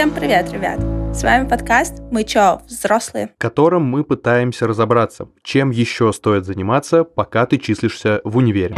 Всем привет, ребят! С вами подкаст «Мы чё, взрослые?», в котором мы пытаемся разобраться, чем еще стоит заниматься, пока ты числишься в универе.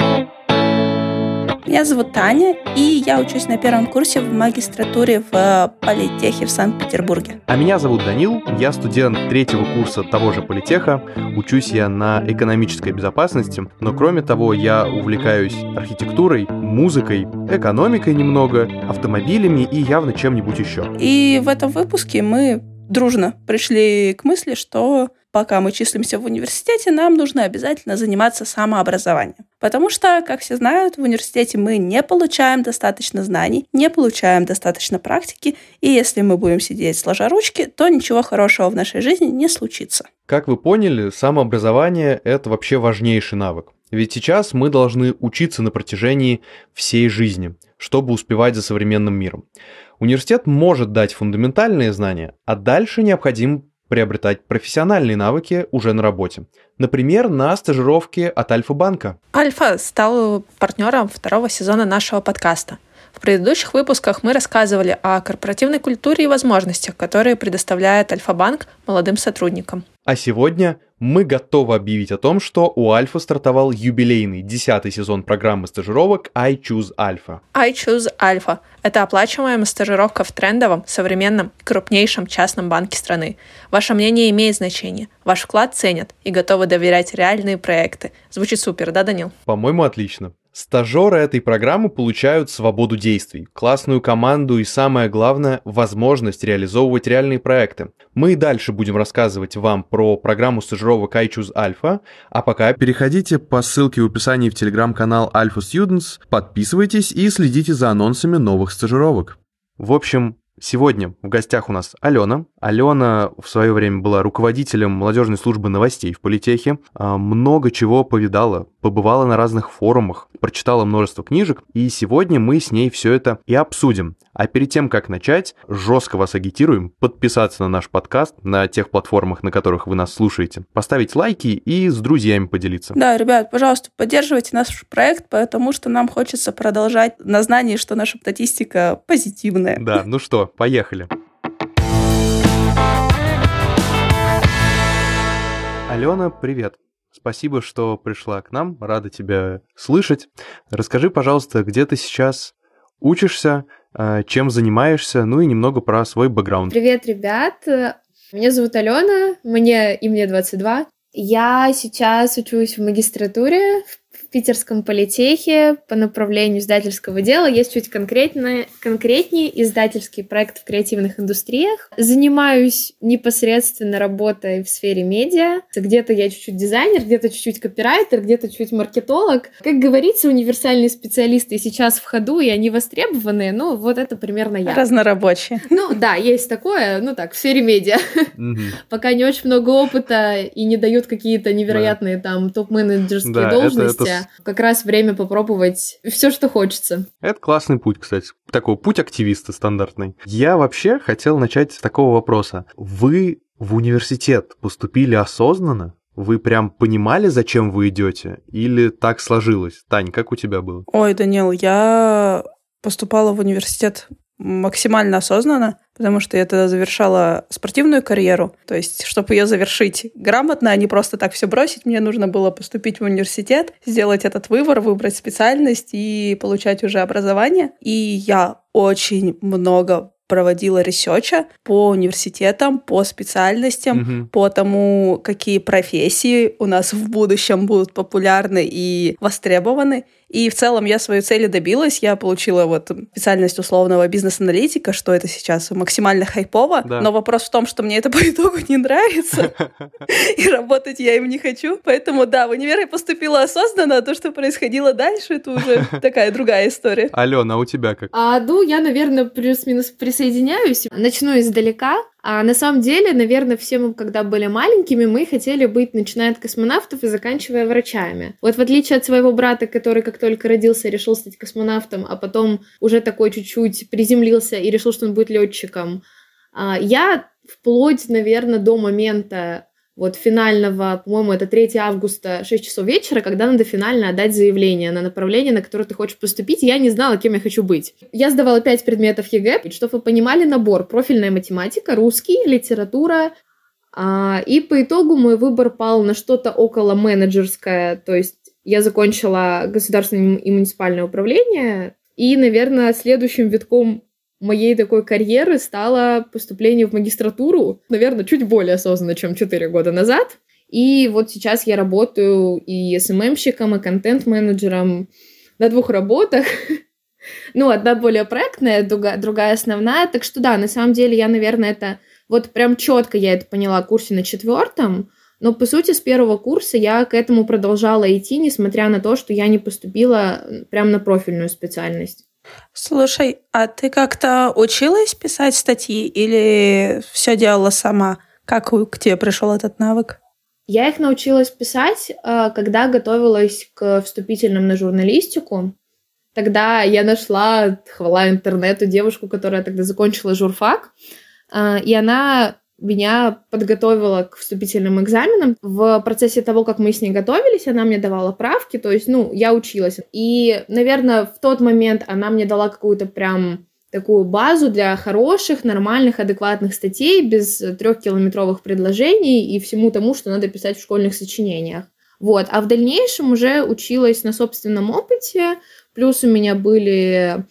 Меня зовут Таня, и я учусь на первом курсе в магистратуре в э, политехе в Санкт-Петербурге. А меня зовут Данил, я студент третьего курса того же политеха, учусь я на экономической безопасности, но кроме того я увлекаюсь архитектурой, музыкой, экономикой немного, автомобилями и явно чем-нибудь еще. И в этом выпуске мы дружно пришли к мысли, что пока мы числимся в университете, нам нужно обязательно заниматься самообразованием. Потому что, как все знают, в университете мы не получаем достаточно знаний, не получаем достаточно практики, и если мы будем сидеть сложа ручки, то ничего хорошего в нашей жизни не случится. Как вы поняли, самообразование – это вообще важнейший навык. Ведь сейчас мы должны учиться на протяжении всей жизни, чтобы успевать за современным миром. Университет может дать фундаментальные знания, а дальше необходимо приобретать профессиональные навыки уже на работе. Например, на стажировке от Альфа-банка. Альфа стал партнером второго сезона нашего подкаста. В предыдущих выпусках мы рассказывали о корпоративной культуре и возможностях, которые предоставляет Альфа-банк молодым сотрудникам. А сегодня мы готовы объявить о том, что у Альфа стартовал юбилейный десятый сезон программы стажировок I Choose Alpha. I Choose Alpha – это оплачиваемая стажировка в трендовом, современном, крупнейшем частном банке страны. Ваше мнение имеет значение, ваш вклад ценят и готовы доверять реальные проекты. Звучит супер, да, Данил? По-моему, отлично. Стажеры этой программы получают свободу действий, классную команду и, самое главное, возможность реализовывать реальные проекты. Мы и дальше будем рассказывать вам про программу стажировок iChoose Alpha, а пока переходите по ссылке в описании в телеграм-канал Alpha Students, подписывайтесь и следите за анонсами новых стажировок. В общем, Сегодня в гостях у нас Алена. Алена в свое время была руководителем молодежной службы новостей в Политехе. А, много чего повидала, побывала на разных форумах, прочитала множество книжек, и сегодня мы с ней все это и обсудим. А перед тем, как начать, жестко вас агитируем подписаться на наш подкаст на тех платформах, на которых вы нас слушаете, поставить лайки и с друзьями поделиться. Да, ребят, пожалуйста, поддерживайте наш проект, потому что нам хочется продолжать на знании, что наша статистика позитивная. Да, ну что, поехали. Алена, привет. Спасибо, что пришла к нам. Рада тебя слышать. Расскажи, пожалуйста, где ты сейчас учишься, э, чем занимаешься, ну и немного про свой бэкграунд. Привет, ребят. Меня зовут Алена, мне и мне 22. Я сейчас учусь в магистратуре в питерском политехе по направлению издательского дела. Есть чуть конкретно, конкретнее издательский проект в креативных индустриях. Занимаюсь непосредственно работой в сфере медиа. Где-то я чуть-чуть дизайнер, где-то чуть-чуть копирайтер, где-то чуть маркетолог. Как говорится, универсальные специалисты сейчас в ходу, и они востребованные. Ну, вот это примерно я. Разнорабочие. Ну, да, есть такое, ну так, в сфере медиа. Пока не очень много опыта и не дают какие-то невероятные там топ-менеджерские должности как раз время попробовать все, что хочется. Это классный путь, кстати. Такой путь активиста стандартный. Я вообще хотел начать с такого вопроса. Вы в университет поступили осознанно? Вы прям понимали, зачем вы идете? Или так сложилось? Тань, как у тебя было? Ой, Данил, я поступала в университет максимально осознанно, потому что я тогда завершала спортивную карьеру. То есть, чтобы ее завершить грамотно, а не просто так все бросить, мне нужно было поступить в университет, сделать этот выбор, выбрать специальность и получать уже образование. И я очень много проводила research а по университетам, по специальностям, угу. по тому, какие профессии у нас в будущем будут популярны и востребованы. И в целом я свою цель добилась. Я получила вот специальность условного бизнес-аналитика, что это сейчас максимально хайпово. Да. Но вопрос в том, что мне это по итогу не нравится. И работать я им не хочу. Поэтому да, в универ я поступила осознанно, а то, что происходило дальше, это уже такая другая история. Алена, а у тебя как? А, ну, я, наверное, плюс-минус присоединяюсь. Начну издалека. А на самом деле, наверное, все мы, когда были маленькими, мы хотели быть, начиная от космонавтов и заканчивая врачами. Вот в отличие от своего брата, который как только родился, решил стать космонавтом, а потом уже такой чуть-чуть приземлился и решил, что он будет летчиком, а, я вплоть, наверное, до момента вот финального, по-моему, это 3 августа, 6 часов вечера, когда надо финально отдать заявление на направление, на которое ты хочешь поступить. Я не знала, кем я хочу быть. Я сдавала 5 предметов ЕГЭ, чтобы вы понимали набор. Профильная математика, русский, литература, а, и по итогу мой выбор пал на что-то около менеджерское, то есть я закончила государственное и муниципальное управление, и, наверное, следующим витком моей такой карьеры стало поступление в магистратуру, наверное, чуть более осознанно, чем 4 года назад. И вот сейчас я работаю и СММщиком, и контент-менеджером на двух работах. ну, одна более проектная, другая основная. Так что да, на самом деле я, наверное, это вот прям четко я это поняла в курсе на четвертом. Но, по сути, с первого курса я к этому продолжала идти, несмотря на то, что я не поступила прям на профильную специальность. Слушай, а ты как-то училась писать статьи или все делала сама? Как к тебе пришел этот навык? Я их научилась писать, э, когда готовилась к вступительным на журналистику. Тогда я нашла, хвала интернету, девушку, которая тогда закончила журфак, э, и она меня подготовила к вступительным экзаменам. В процессе того, как мы с ней готовились, она мне давала правки, то есть, ну, я училась. И, наверное, в тот момент она мне дала какую-то прям такую базу для хороших, нормальных, адекватных статей без трехкилометровых предложений и всему тому, что надо писать в школьных сочинениях. Вот. А в дальнейшем уже училась на собственном опыте, плюс у меня были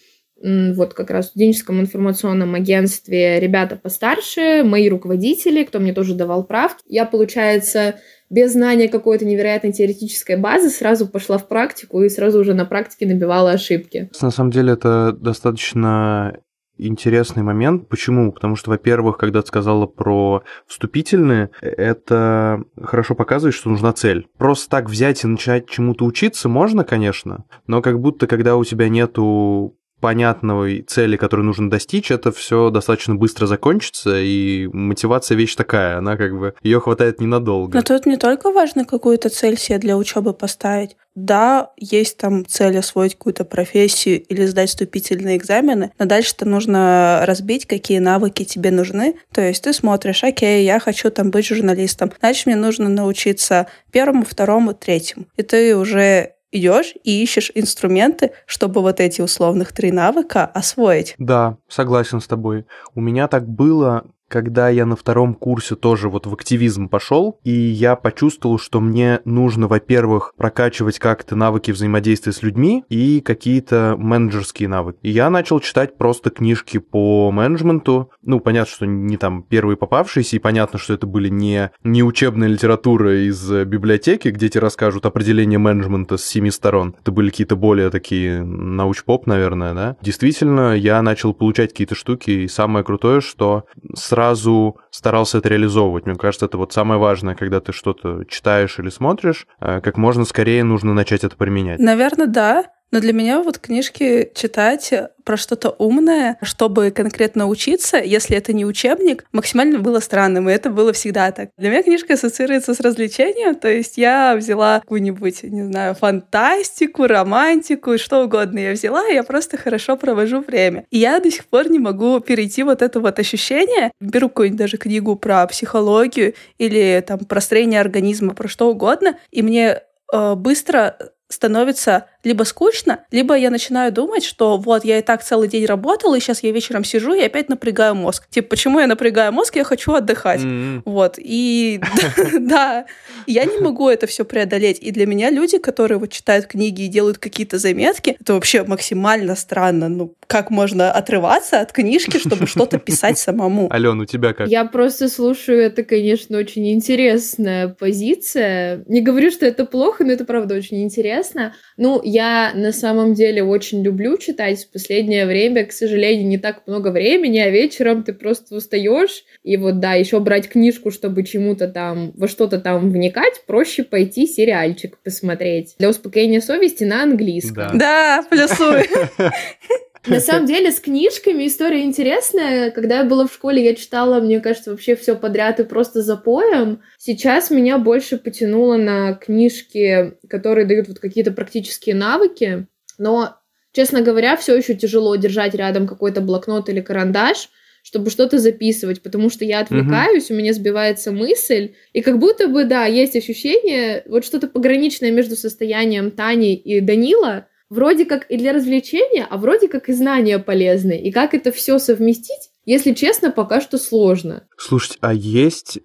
вот как раз в студенческом информационном агентстве ребята постарше, мои руководители, кто мне тоже давал правки. Я, получается, без знания какой-то невероятной теоретической базы сразу пошла в практику и сразу уже на практике набивала ошибки. На самом деле это достаточно интересный момент. Почему? Потому что, во-первых, когда ты сказала про вступительные, это хорошо показывает, что нужна цель. Просто так взять и начать чему-то учиться можно, конечно, но как будто, когда у тебя нету понятной цели, которую нужно достичь, это все достаточно быстро закончится, и мотивация вещь такая, она как бы, ее хватает ненадолго. Но тут не только важно какую-то цель себе для учебы поставить. Да, есть там цель освоить какую-то профессию или сдать вступительные экзамены, но дальше-то нужно разбить, какие навыки тебе нужны. То есть ты смотришь, окей, я хочу там быть журналистом, значит, мне нужно научиться первому, второму, третьему. И ты уже идешь и ищешь инструменты, чтобы вот эти условных три навыка освоить. Да, согласен с тобой. У меня так было когда я на втором курсе тоже вот в активизм пошел, и я почувствовал, что мне нужно, во-первых, прокачивать как-то навыки взаимодействия с людьми и какие-то менеджерские навыки. И я начал читать просто книжки по менеджменту. Ну, понятно, что не там первые попавшиеся, и понятно, что это были не, не учебная литература из библиотеки, где тебе расскажут определение менеджмента с семи сторон. Это были какие-то более такие науч-поп, наверное, да. Действительно, я начал получать какие-то штуки, и самое крутое, что сразу сразу старался это реализовывать. Мне кажется, это вот самое важное, когда ты что-то читаешь или смотришь, э, как можно скорее нужно начать это применять. Наверное, да. Но для меня вот книжки читать про что-то умное, чтобы конкретно учиться, если это не учебник, максимально было странным, и это было всегда так. Для меня книжка ассоциируется с развлечением, то есть я взяла какую-нибудь, не знаю, фантастику, романтику, что угодно я взяла, и я просто хорошо провожу время. И я до сих пор не могу перейти вот это вот ощущение. Беру какую-нибудь даже книгу про психологию или там про строение организма, про что угодно, и мне э, быстро становится либо скучно, либо я начинаю думать, что вот я и так целый день работала, и сейчас я вечером сижу и опять напрягаю мозг. Типа, почему я напрягаю мозг? Я хочу отдыхать. Mm-hmm. Вот. И да, я не могу это все преодолеть. И для меня люди, которые вот читают книги и делают какие-то заметки, это вообще максимально странно. Ну, как можно отрываться от книжки, чтобы что-то писать самому? Ален, у тебя как? Я просто слушаю, это, конечно, очень интересная позиция. Не говорю, что это плохо, но это правда очень интересно. Ну, я на самом деле очень люблю читать. В последнее время, к сожалению, не так много времени, а вечером ты просто устаешь. И вот, да, еще брать книжку, чтобы чему-то там, во что-то там вникать, проще пойти сериальчик посмотреть. Для успокоения совести на английском. Да, да плюсую. На самом деле, с книжками история интересная. Когда я была в школе, я читала, мне кажется, вообще все подряд и просто за поем. Сейчас меня больше потянуло на книжки, которые дают вот какие-то практические навыки. Но, честно говоря, все еще тяжело держать рядом какой-то блокнот или карандаш, чтобы что-то записывать, потому что я отвлекаюсь, угу. у меня сбивается мысль, и как будто бы, да, есть ощущение, вот что-то пограничное между состоянием Тани и Данила, вроде как и для развлечения, а вроде как и знания полезные. И как это все совместить, если честно, пока что сложно. Слушайте, а есть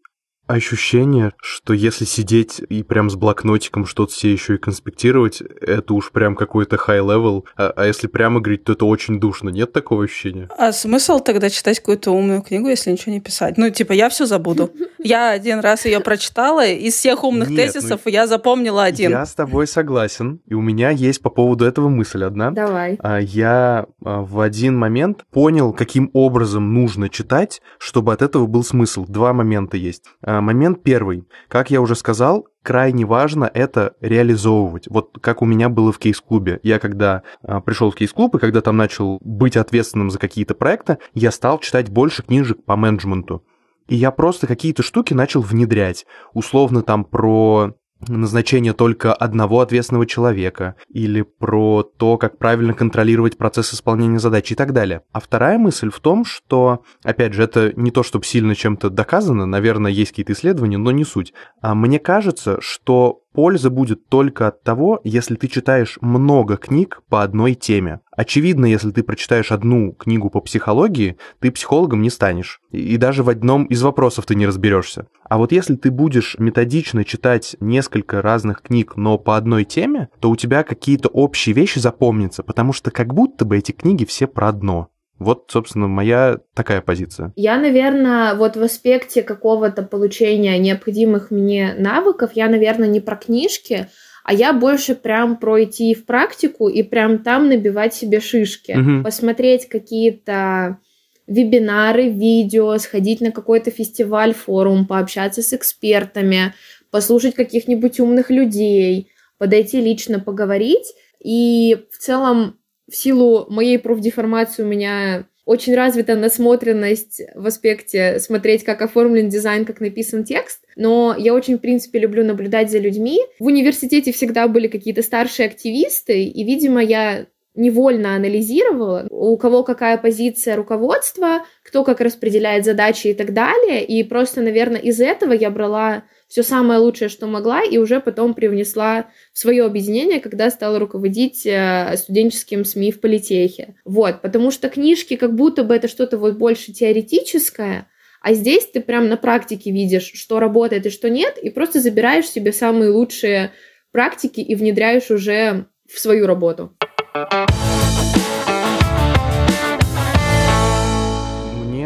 ощущение, что если сидеть и прям с блокнотиком что-то все еще и конспектировать, это уж прям какой-то high-level, а, а если прямо говорить, то это очень душно. Нет такого ощущения? А смысл тогда читать какую-то умную книгу, если ничего не писать? Ну, типа, я все забуду. Я один раз ее прочитала, из всех умных Нет, тезисов ну, я запомнила один. Я с тобой согласен, и у меня есть по поводу этого мысль одна. Давай. А, я а, в один момент понял, каким образом нужно читать, чтобы от этого был смысл. Два момента есть. А, момент первый. Как я уже сказал, крайне важно это реализовывать. Вот как у меня было в кейс-клубе. Я когда а, пришел в кейс-клуб и когда там начал быть ответственным за какие-то проекты, я стал читать больше книжек по менеджменту. И я просто какие-то штуки начал внедрять. Условно там про назначение только одного ответственного человека, или про то, как правильно контролировать процесс исполнения задачи и так далее. А вторая мысль в том, что, опять же, это не то, чтобы сильно чем-то доказано, наверное, есть какие-то исследования, но не суть. А мне кажется, что Польза будет только от того, если ты читаешь много книг по одной теме. Очевидно, если ты прочитаешь одну книгу по психологии, ты психологом не станешь. И даже в одном из вопросов ты не разберешься. А вот если ты будешь методично читать несколько разных книг, но по одной теме, то у тебя какие-то общие вещи запомнятся, потому что как будто бы эти книги все про одно. Вот, собственно, моя такая позиция. Я, наверное, вот в аспекте какого-то получения необходимых мне навыков, я, наверное, не про книжки, а я больше прям про идти в практику и прям там набивать себе шишки. Угу. Посмотреть какие-то вебинары, видео, сходить на какой-то фестиваль, форум, пообщаться с экспертами, послушать каких-нибудь умных людей, подойти лично поговорить. И в целом в силу моей профдеформации у меня очень развита насмотренность в аспекте смотреть, как оформлен дизайн, как написан текст, но я очень, в принципе, люблю наблюдать за людьми. В университете всегда были какие-то старшие активисты, и, видимо, я невольно анализировала, у кого какая позиция руководства, кто как распределяет задачи и так далее, и просто, наверное, из этого я брала все самое лучшее, что могла, и уже потом привнесла в свое объединение, когда стала руководить э, студенческим СМИ в политехе. Вот, потому что книжки как будто бы это что-то вот больше теоретическое, а здесь ты прям на практике видишь, что работает и что нет, и просто забираешь себе самые лучшие практики и внедряешь уже в свою работу.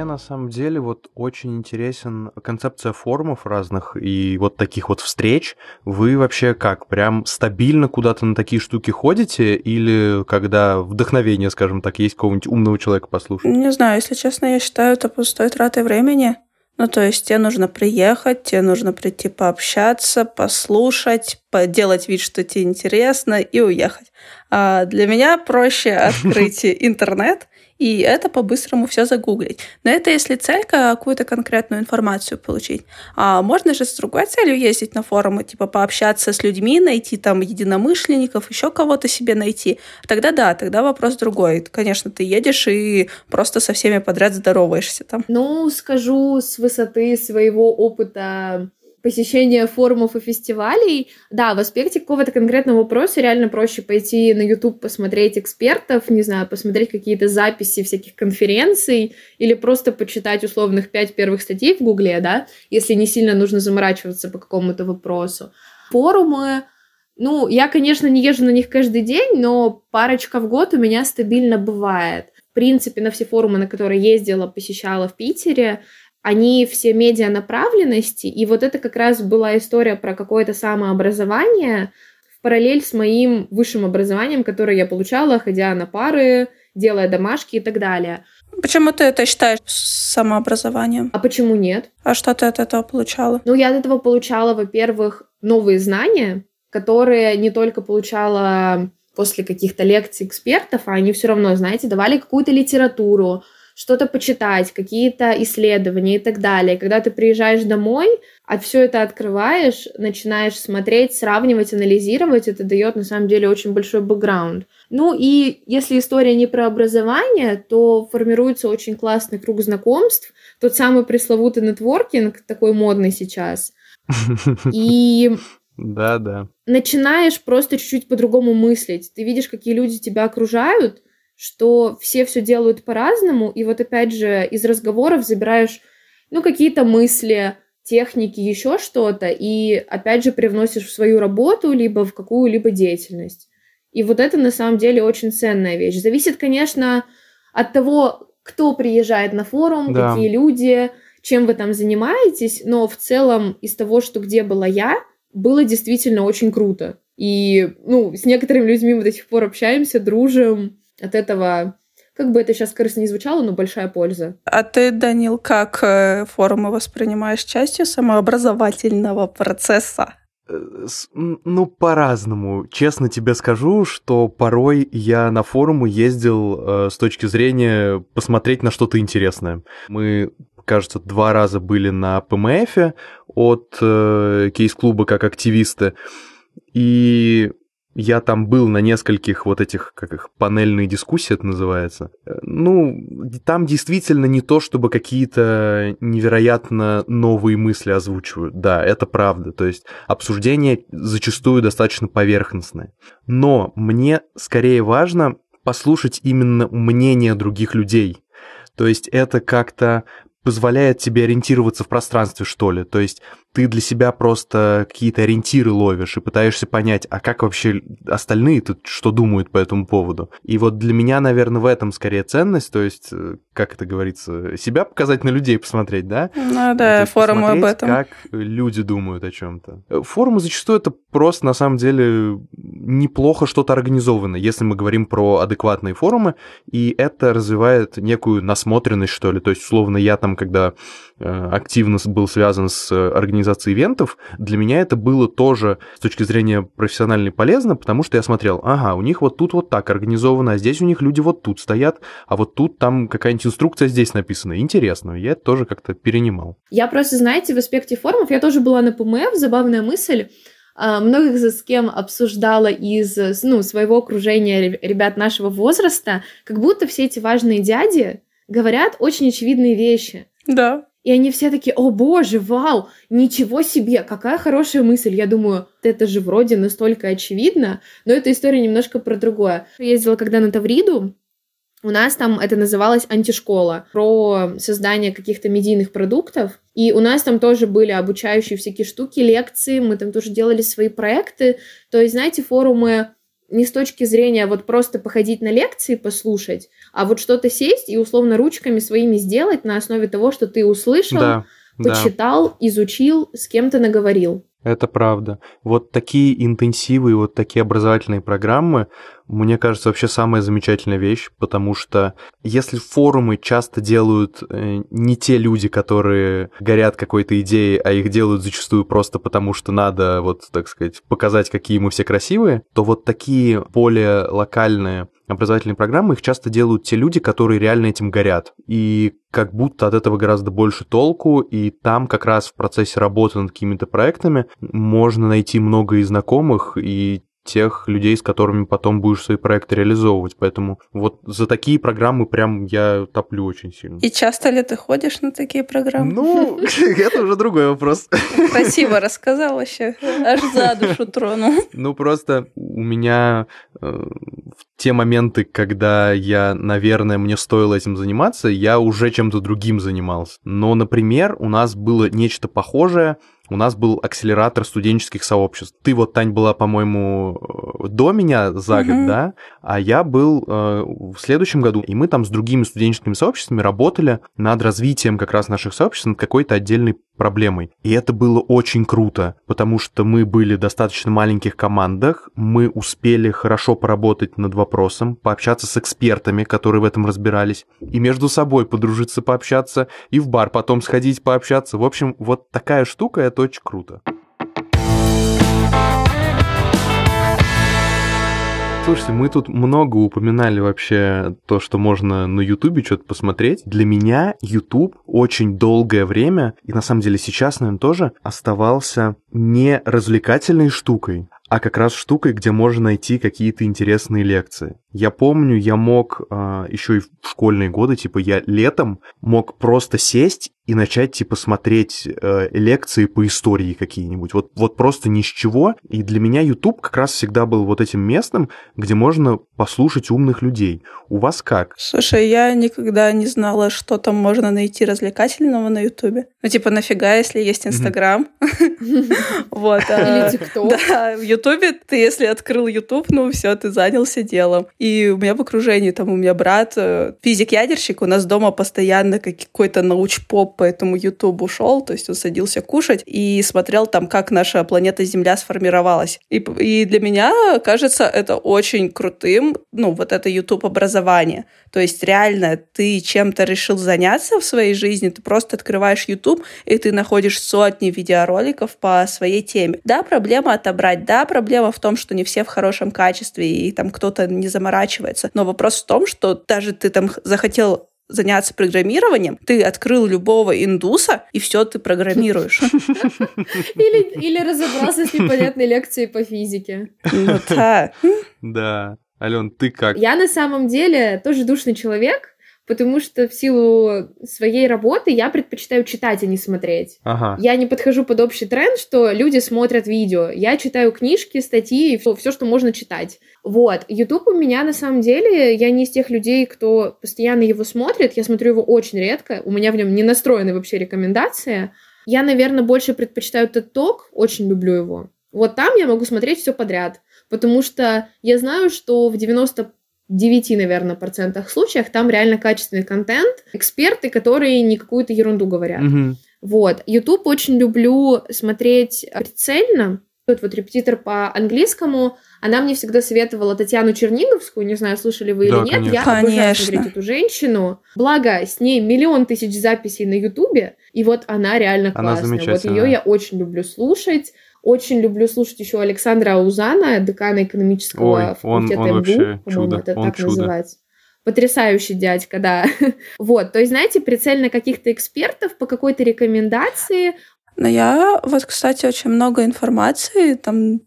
На самом деле вот очень интересен концепция форумов разных и вот таких вот встреч. Вы вообще как, прям стабильно куда-то на такие штуки ходите или когда вдохновение, скажем так, есть какого-нибудь умного человека послушать? Не знаю, если честно, я считаю это пустой тратой времени. Ну, то есть тебе нужно приехать, тебе нужно прийти пообщаться, послушать, поделать вид, что тебе интересно, и уехать. А для меня проще открыть интернет и это по-быстрому все загуглить. Но это если цель какую-то конкретную информацию получить. А можно же с другой целью ездить на форумы, типа пообщаться с людьми, найти там единомышленников, еще кого-то себе найти. Тогда да, тогда вопрос другой. Конечно, ты едешь и просто со всеми подряд здороваешься там. Ну, скажу с высоты своего опыта посещения форумов и фестивалей, да, в аспекте какого-то конкретного вопроса реально проще пойти на YouTube посмотреть экспертов, не знаю, посмотреть какие-то записи всяких конференций или просто почитать условных пять первых статей в Гугле, да, если не сильно нужно заморачиваться по какому-то вопросу. Форумы, ну, я, конечно, не езжу на них каждый день, но парочка в год у меня стабильно бывает. В принципе, на все форумы, на которые ездила, посещала в Питере, они все медианаправленности, и вот это как раз была история про какое-то самообразование в параллель с моим высшим образованием, которое я получала, ходя на пары, делая домашки и так далее. Почему ты это считаешь самообразованием? А почему нет? А что ты от этого получала? Ну, я от этого получала, во-первых, новые знания, которые не только получала после каких-то лекций экспертов, а они все равно, знаете, давали какую-то литературу, что-то почитать, какие-то исследования и так далее. Когда ты приезжаешь домой, а все это открываешь, начинаешь смотреть, сравнивать, анализировать, это дает на самом деле очень большой бэкграунд. Ну и если история не про образование, то формируется очень классный круг знакомств, тот самый пресловутый нетворкинг, такой модный сейчас. И да, да. Начинаешь просто чуть-чуть по-другому мыслить. Ты видишь, какие люди тебя окружают, что все все делают по-разному, и вот опять же из разговоров забираешь, ну, какие-то мысли, техники, еще что-то, и опять же привносишь в свою работу, либо в какую-либо деятельность. И вот это на самом деле очень ценная вещь. Зависит, конечно, от того, кто приезжает на форум, да. какие люди, чем вы там занимаетесь, но в целом из того, что где была я, было действительно очень круто. И, ну, с некоторыми людьми мы до сих пор общаемся, дружим. От этого, как бы это сейчас корыстно не звучало, но большая польза. А ты, Данил, как э, форумы воспринимаешь частью самообразовательного процесса? Э, ну, по-разному. Честно тебе скажу, что порой я на форумы ездил э, с точки зрения посмотреть на что-то интересное. Мы кажется, два раза были на ПМФ от э, кейс-клуба как активисты. И я там был на нескольких вот этих, как их, панельные дискуссии это называется. Э, ну, там действительно не то, чтобы какие-то невероятно новые мысли озвучивают. Да, это правда. То есть обсуждение зачастую достаточно поверхностное. Но мне скорее важно послушать именно мнение других людей. То есть это как-то позволяет тебе ориентироваться в пространстве, что ли. То есть ты для себя просто какие-то ориентиры ловишь и пытаешься понять, а как вообще остальные тут что думают по этому поводу. И вот для меня, наверное, в этом скорее ценность, то есть, э, как это говорится, себя показать на людей посмотреть, да? Ну да, форумы об этом. как люди думают о чем то Форумы зачастую это просто, на самом деле, неплохо что-то организовано, если мы говорим про адекватные форумы, и это развивает некую насмотренность, что ли. То есть, условно, я там, когда э, активно был связан с организацией организации ивентов, для меня это было тоже с точки зрения профессиональной полезно, потому что я смотрел, ага, у них вот тут вот так организовано, а здесь у них люди вот тут стоят, а вот тут там какая-нибудь инструкция здесь написана. Интересно, я это тоже как-то перенимал. Я просто, знаете, в аспекте форумов, я тоже была на ПМФ, забавная мысль, а, многих с кем обсуждала из ну, своего окружения ребят нашего возраста, как будто все эти важные дяди говорят очень очевидные вещи. Да. И они все такие, о боже, вау, ничего себе, какая хорошая мысль. Я думаю, это же вроде настолько очевидно, но эта история немножко про другое. Я ездила когда на Тавриду, у нас там это называлось антишкола, про создание каких-то медийных продуктов. И у нас там тоже были обучающие всякие штуки, лекции, мы там тоже делали свои проекты. То есть, знаете, форумы не с точки зрения вот просто походить на лекции, послушать, а вот что-то сесть и условно ручками своими сделать на основе того, что ты услышал, да, почитал, да. изучил, с кем-то наговорил. Это правда. Вот такие интенсивы, вот такие образовательные программы, мне кажется, вообще самая замечательная вещь, потому что если форумы часто делают э, не те люди, которые горят какой-то идеей, а их делают зачастую просто потому, что надо, вот, так сказать, показать, какие мы все красивые, то вот такие более локальные образовательные программы, их часто делают те люди, которые реально этим горят. И как будто от этого гораздо больше толку, и там как раз в процессе работы над какими-то проектами можно найти много и знакомых, и тех людей, с которыми потом будешь свои проекты реализовывать. Поэтому вот за такие программы прям я топлю очень сильно. И часто ли ты ходишь на такие программы? Ну, это уже другой вопрос. Красиво рассказал вообще. Аж за душу тронул. Ну, просто у меня э, в те моменты, когда я, наверное, мне стоило этим заниматься, я уже чем-то другим занимался. Но, например, у нас было нечто похожее у нас был акселератор студенческих сообществ. Ты вот, Тань, была, по-моему, э, до меня за год, mm-hmm. да? А я был э, в следующем году, и мы там с другими студенческими сообществами работали над развитием как раз наших сообществ, над какой-то отдельной проблемой. И это было очень круто, потому что мы были в достаточно маленьких командах, мы успели хорошо поработать над вопросом, пообщаться с экспертами, которые в этом разбирались, и между собой подружиться, пообщаться, и в бар потом сходить пообщаться. В общем, вот такая штука, это очень круто. Слушайте, мы тут много упоминали вообще то, что можно на Ютубе что-то посмотреть. Для меня Ютуб очень долгое время, и на самом деле сейчас, наверное, тоже, оставался не развлекательной штукой, а как раз штукой, где можно найти какие-то интересные лекции. Я помню, я мог э, а, еще и в школьные годы, типа я летом мог просто сесть и начать, типа, смотреть э, лекции по истории какие-нибудь. Вот, вот просто ни с чего. И для меня YouTube как раз всегда был вот этим местом, где можно послушать умных людей. У вас как? Слушай, я никогда не знала, что там можно найти развлекательного на YouTube. Ну, типа, нафига, если есть Инстаграм? Вот. А, Или ТикТок. Да, в Ютубе ты, если открыл YouTube, ну, все, ты занялся делом. И у меня в окружении, там, у меня брат, э, физик-ядерщик, у нас дома постоянно какой-то науч-поп по этому Ютубу шел, то есть он садился кушать и смотрел там, как наша планета Земля сформировалась. И, и для меня, кажется, это очень крутым, ну, вот это YouTube образование. То есть реально ты чем-то решил заняться в своей жизни, ты просто открываешь YouTube, и ты находишь сотни видеороликов по своей теме. Да, проблема отобрать, да, проблема в том, что не все в хорошем качестве, и там кто-то не заморачивается. Но вопрос в том, что даже ты там захотел заняться программированием, ты открыл любого индуса, и все ты программируешь. Или, или разобрался с непонятной лекцией по физике. Ну да. Да. Ален, ты как? Я на самом деле тоже душный человек, потому что в силу своей работы я предпочитаю читать, а не смотреть. Ага. Я не подхожу под общий тренд, что люди смотрят видео. Я читаю книжки, статьи и все, все, что можно читать. Вот. YouTube у меня на самом деле, я не из тех людей, кто постоянно его смотрит. Я смотрю его очень редко. У меня в нем не настроены вообще рекомендации. Я, наверное, больше предпочитаю TED Talk, очень люблю его. Вот там я могу смотреть все подряд, потому что я знаю, что в 90 9, наверное, процентах случаях там реально качественный контент, эксперты, которые не какую-то ерунду говорят. Угу. Вот. YouTube очень люблю смотреть прицельно. Вот, вот репетитор по английскому, она мне всегда советовала Татьяну Черниговскую, не знаю, слышали вы да, или нет, конечно. я обожаю смотреть эту женщину. Благо, с ней миллион тысяч записей на Ютубе, и вот она реально она классная. Вот ее я очень люблю слушать. Очень люблю слушать еще Александра Аузана, декана экономического Ой, факультета он, он МГУ, по-моему, это он так чудо. называется. Потрясающий дядька, да. вот, то есть, знаете, прицельно каких-то экспертов по какой-то рекомендации. Но я вот, кстати, очень много информации там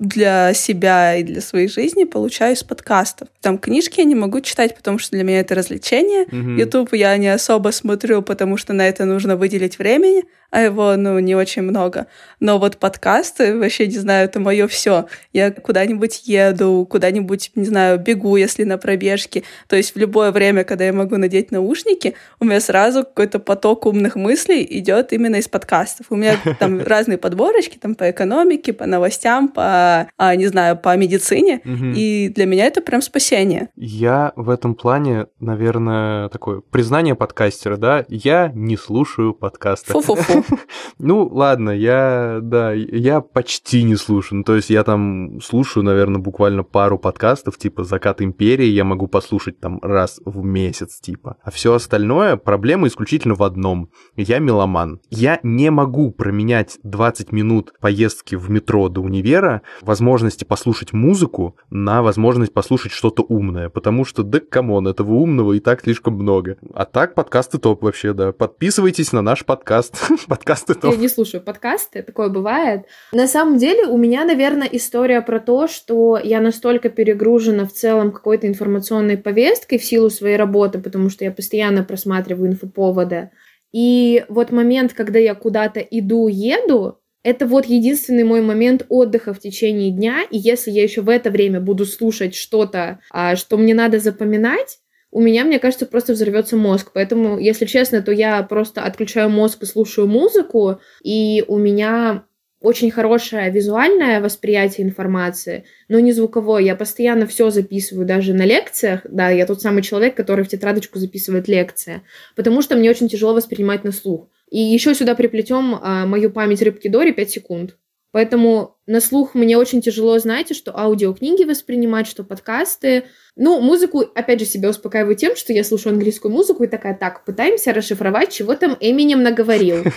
для себя и для своей жизни получаю из подкастов. Там книжки я не могу читать, потому что для меня это развлечение. YouTube я не особо смотрю, потому что на это нужно выделить времени, а его, ну, не очень много. Но вот подкасты, вообще, не знаю, это мое все. Я куда-нибудь еду, куда-нибудь, не знаю, бегу, если на пробежке. То есть в любое время, когда я могу надеть наушники, у меня сразу какой-то поток умных мыслей идет именно из подкастов. У меня там разные подборочки, там по экономике, по новостям, по, а, не знаю, по медицине. И для меня это прям спасение. Я в этом плане, наверное, такое признание подкастера, да, я не слушаю подкасты. Фу-фу-фу. Ну, ладно, я, да, я почти не слушаю. Ну, то есть я там слушаю, наверное, буквально пару подкастов, типа «Закат империи» я могу послушать там раз в месяц, типа. А все остальное, проблема исключительно в одном. Я меломан. Я не могу променять 20 минут поездки в метро до универа, возможности послушать музыку, на возможность послушать что-то умное, потому что, да, come on, этого умного и так слишком много. А так, подкасты топ вообще, да. Подписывайтесь на наш подкаст. Подкасты Я топ. не слушаю подкасты, такое бывает. На самом деле у меня, наверное, история про то, что я настолько перегружена в целом какой-то информационной повесткой в силу своей работы, потому что я постоянно просматриваю инфоповоды. И вот момент, когда я куда-то иду, еду, это вот единственный мой момент отдыха в течение дня, и если я еще в это время буду слушать что-то, а, что мне надо запоминать, у меня, мне кажется, просто взорвется мозг. Поэтому, если честно, то я просто отключаю мозг и слушаю музыку, и у меня очень хорошее визуальное восприятие информации, но не звуковое. Я постоянно все записываю, даже на лекциях. Да, я тот самый человек, который в тетрадочку записывает лекции, потому что мне очень тяжело воспринимать на слух. И еще сюда приплетем а, мою память рыбки Дори 5 секунд. Поэтому на слух мне очень тяжело, знаете, что аудиокниги воспринимать, что подкасты. Ну, музыку, опять же, себя успокаиваю тем, что я слушаю английскую музыку и такая, так, пытаемся расшифровать, чего там Эминем наговорил.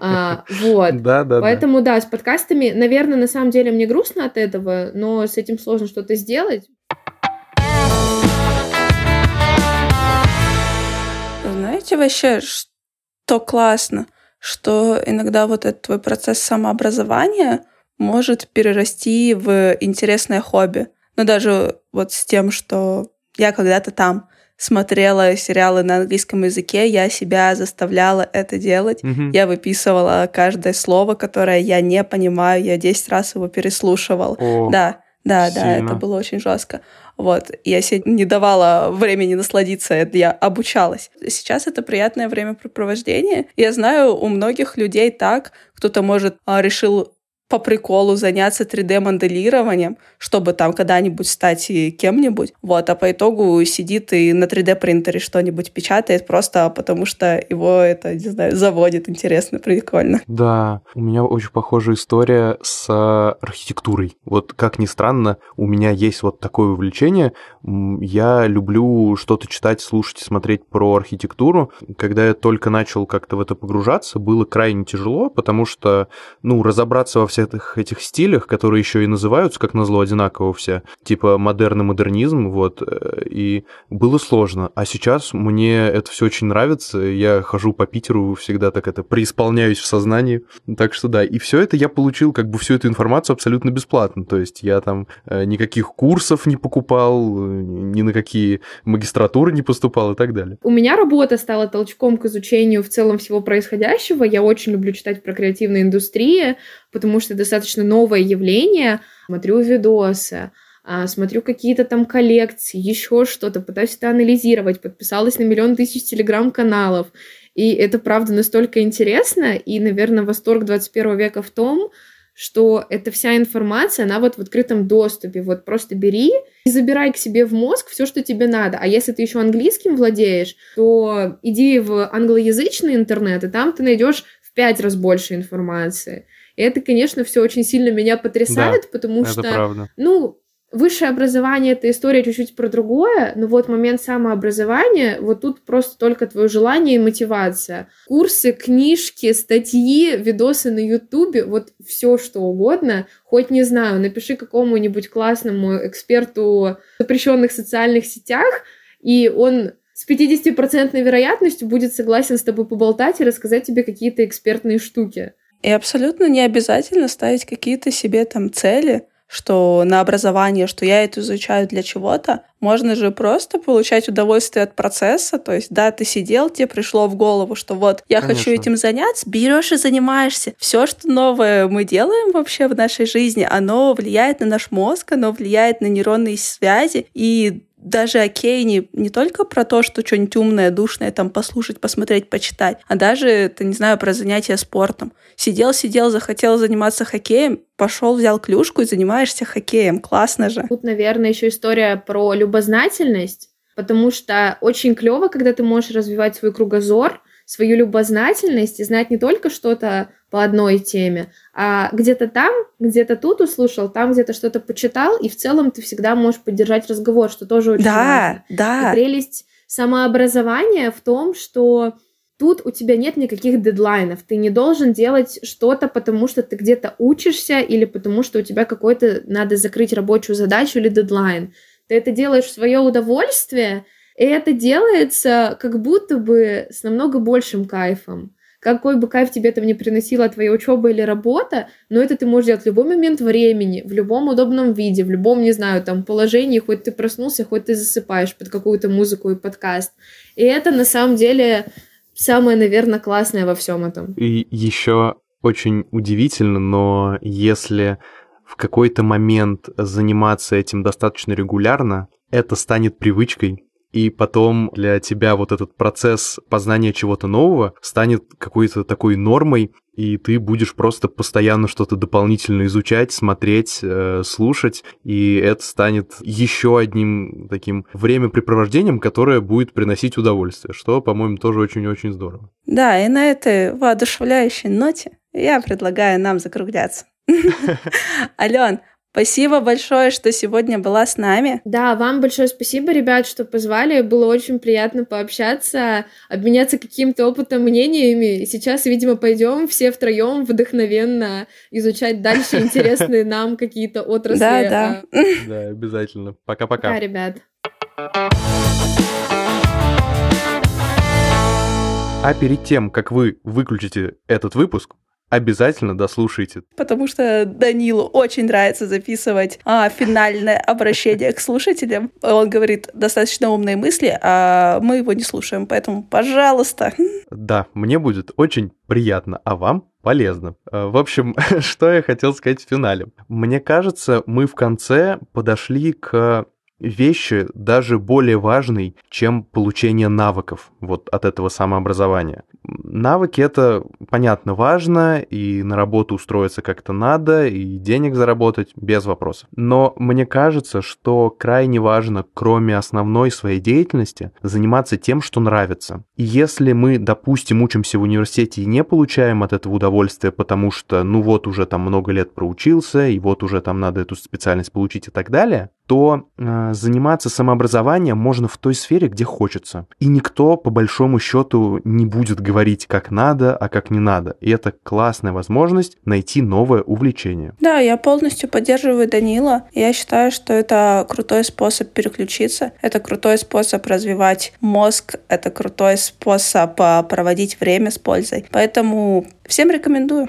А, вот. Да, да, Поэтому, да, с подкастами, наверное, на самом деле мне грустно от этого, но с этим сложно что-то сделать. Знаете вообще, что классно? Что иногда вот этот твой процесс самообразования может перерасти в интересное хобби. Но даже вот с тем, что я когда-то там смотрела сериалы на английском языке, я себя заставляла это делать. Мгм. Я выписывала каждое слово, которое я не понимаю, я 10 раз его переслушивала. О, Да, да, да, сильно. это было очень жестко. Вот, я себе не давала времени насладиться, я обучалась. Сейчас это приятное времяпрепровождение. Я знаю, у многих людей так, кто-то, может, а, решил по приколу заняться 3D-моделированием, чтобы там когда-нибудь стать кем-нибудь. Вот, а по итогу сидит и на 3D-принтере что-нибудь печатает просто потому, что его это, не знаю, заводит интересно, прикольно. Да, у меня очень похожая история с архитектурой. Вот как ни странно, у меня есть вот такое увлечение. Я люблю что-то читать, слушать, смотреть про архитектуру. Когда я только начал как-то в это погружаться, было крайне тяжело, потому что, ну, разобраться во всех этих, этих стилях, которые еще и называются, как назло, одинаково все, типа модерн и модернизм, вот, э, и было сложно. А сейчас мне это все очень нравится. Я хожу по Питеру, всегда так это преисполняюсь в сознании. Так что да, и все это я получил, как бы всю эту информацию абсолютно бесплатно. То есть я там э, никаких курсов не покупал, э, ни на какие магистратуры не поступал и так далее. У меня работа стала толчком к изучению в целом всего происходящего. Я очень люблю читать про креативные индустрии, потому что достаточно новое явление. Смотрю видосы, а, смотрю какие-то там коллекции, еще что-то, пытаюсь это анализировать, подписалась на миллион тысяч телеграм-каналов. И это, правда, настолько интересно, и, наверное, восторг 21 века в том, что эта вся информация, она вот в открытом доступе. Вот просто бери и забирай к себе в мозг все, что тебе надо. А если ты еще английским владеешь, то иди в англоязычный интернет, и там ты найдешь в пять раз больше информации. И это, конечно, все очень сильно меня потрясает, потому это что, правда. ну, высшее образование это история чуть-чуть про другое, но вот момент самообразования, вот тут просто только твое желание и мотивация. Курсы, книжки, статьи, видосы на Ютубе, вот все что угодно, хоть не знаю, напиши какому-нибудь классному эксперту в запрещенных социальных сетях, и он с 50% вероятностью будет согласен с тобой поболтать и рассказать тебе какие-то экспертные штуки. И абсолютно не обязательно ставить какие-то себе там цели, что на образование, что я это изучаю для чего-то. Можно же просто получать удовольствие от процесса. То есть, да, ты сидел, тебе пришло в голову, что вот я хочу Конечно. этим заняться, берешь и занимаешься. Все, что новое мы делаем вообще в нашей жизни, оно влияет на наш мозг, оно влияет на нейронные связи. И даже окей, не, не только про то, что что-нибудь умное, душное там послушать, посмотреть, почитать, а даже, это, не знаю, про занятия спортом. Сидел, сидел, захотел заниматься хоккеем, пошел, взял клюшку и занимаешься хоккеем. Классно же. Тут, наверное, еще история про любознательность, потому что очень клево, когда ты можешь развивать свой кругозор, свою любознательность и знать не только что-то по одной теме, а где-то там, где-то тут услышал, там где-то что-то почитал, и в целом ты всегда можешь поддержать разговор, что тоже очень важно. Да, да. прелесть самообразования в том, что тут у тебя нет никаких дедлайнов. Ты не должен делать что-то, потому что ты где-то учишься или потому что у тебя какой-то надо закрыть рабочую задачу или дедлайн. Ты это делаешь в свое удовольствие, и это делается как будто бы с намного большим кайфом. Какой бы кайф тебе там не приносила твоя учеба или работа, но это ты можешь делать в любой момент времени, в любом удобном виде, в любом, не знаю, там, положении, хоть ты проснулся, хоть ты засыпаешь под какую-то музыку и подкаст. И это на самом деле самое, наверное, классное во всем этом. И еще очень удивительно, но если в какой-то момент заниматься этим достаточно регулярно, это станет привычкой, и потом для тебя вот этот процесс познания чего-то нового станет какой-то такой нормой, и ты будешь просто постоянно что-то дополнительно изучать, смотреть, э, слушать, и это станет еще одним таким времяпрепровождением, которое будет приносить удовольствие, что, по-моему, тоже очень-очень здорово. Да, и на этой воодушевляющей ноте я предлагаю нам закругляться. Ален, спасибо большое, что сегодня была с нами. Да, вам большое спасибо, ребят, что позвали. Было очень приятно пообщаться, обменяться каким-то опытом, мнениями. И сейчас, видимо, пойдем все втроем вдохновенно изучать дальше интересные нам какие-то отрасли. Да, да. А, Да, обязательно. Пока-пока. Да, ребят. А перед тем, как вы выключите этот выпуск, обязательно дослушайте. Потому что Данилу очень нравится записывать а, финальное обращение к слушателям. Он говорит достаточно умные мысли, а мы его не слушаем. Поэтому, пожалуйста. Да, мне будет очень приятно, а вам полезно. Э, в общем, что я хотел сказать в финале. Мне кажется, мы в конце подошли к вещи даже более важной, чем получение навыков вот от этого самообразования. Навыки это, понятно, важно, и на работу устроиться как-то надо, и денег заработать без вопросов. Но мне кажется, что крайне важно, кроме основной своей деятельности, заниматься тем, что нравится. И если мы, допустим, учимся в университете и не получаем от этого удовольствия, потому что, ну вот уже там много лет проучился, и вот уже там надо эту специальность получить и так далее, то э, заниматься самообразованием можно в той сфере, где хочется. И никто, по большому счету, не будет говорить, как надо, а как не надо. И это классная возможность найти новое увлечение. Да, я полностью поддерживаю Данила. Я считаю, что это крутой способ переключиться, это крутой способ развивать мозг, это крутой способ а, проводить время с пользой. Поэтому всем рекомендую.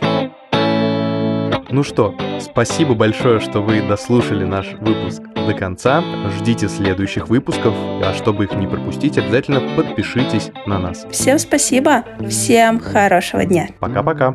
Ну что, спасибо большое, что вы дослушали наш выпуск до конца. Ждите следующих выпусков, а чтобы их не пропустить, обязательно подпишитесь на нас. Всем спасибо, всем хорошего дня. Пока-пока.